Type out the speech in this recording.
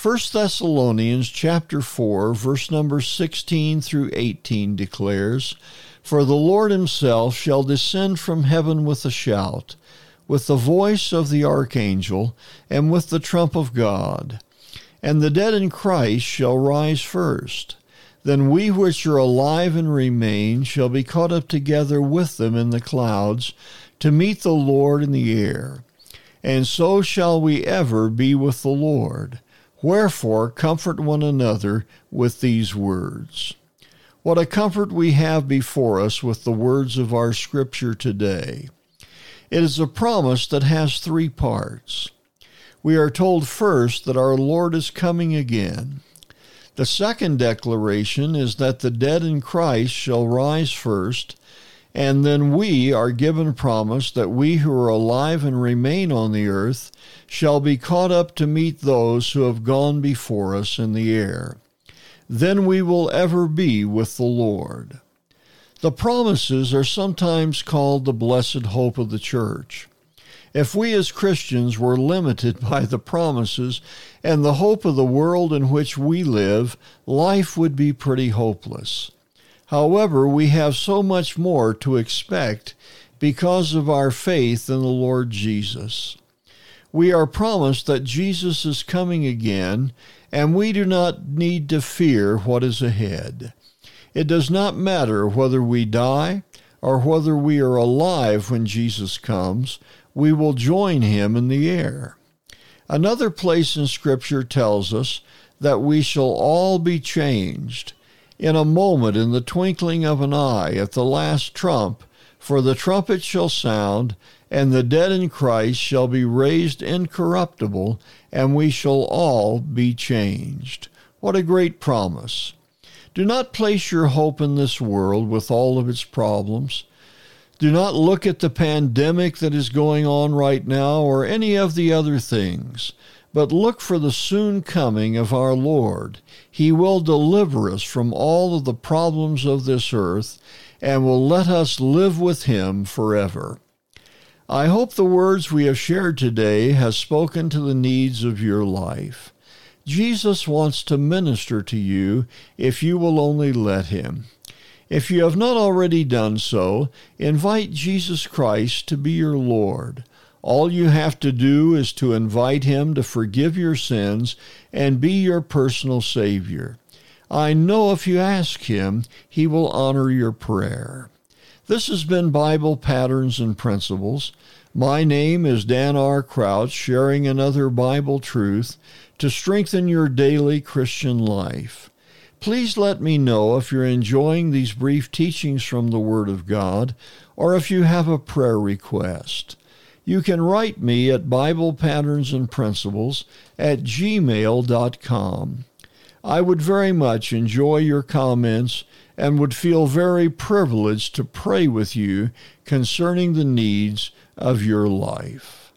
1 Thessalonians chapter 4 verse number 16 through 18 declares, "For the Lord himself shall descend from heaven with a shout, with the voice of the archangel, and with the trump of God, and the dead in Christ shall rise first. Then we which are alive and remain shall be caught up together with them in the clouds to meet the Lord in the air. And so shall we ever be with the Lord. Wherefore, comfort one another with these words. What a comfort we have before us with the words of our Scripture today. It is a promise that has three parts. We are told first that our Lord is coming again. The second declaration is that the dead in Christ shall rise first, and then we are given promise that we who are alive and remain on the earth shall be caught up to meet those who have gone before us in the air. Then we will ever be with the Lord. The promises are sometimes called the blessed hope of the church. If we as Christians were limited by the promises and the hope of the world in which we live, life would be pretty hopeless. However, we have so much more to expect because of our faith in the Lord Jesus. We are promised that Jesus is coming again, and we do not need to fear what is ahead. It does not matter whether we die or whether we are alive when Jesus comes, we will join him in the air. Another place in Scripture tells us that we shall all be changed in a moment, in the twinkling of an eye, at the last trump, for the trumpet shall sound, and the dead in Christ shall be raised incorruptible, and we shall all be changed. What a great promise! Do not place your hope in this world with all of its problems. Do not look at the pandemic that is going on right now or any of the other things but look for the soon coming of our Lord. He will deliver us from all of the problems of this earth and will let us live with Him forever. I hope the words we have shared today has spoken to the needs of your life. Jesus wants to minister to you if you will only let Him. If you have not already done so, invite Jesus Christ to be your Lord. All you have to do is to invite Him to forgive your sins and be your personal Savior. I know if you ask Him, He will honor your prayer. This has been Bible Patterns and Principles. My name is Dan R. Crouch, sharing another Bible truth to strengthen your daily Christian life. Please let me know if you're enjoying these brief teachings from the Word of God or if you have a prayer request you can write me at Bible Patterns and Principles at gmail.com. I would very much enjoy your comments and would feel very privileged to pray with you concerning the needs of your life.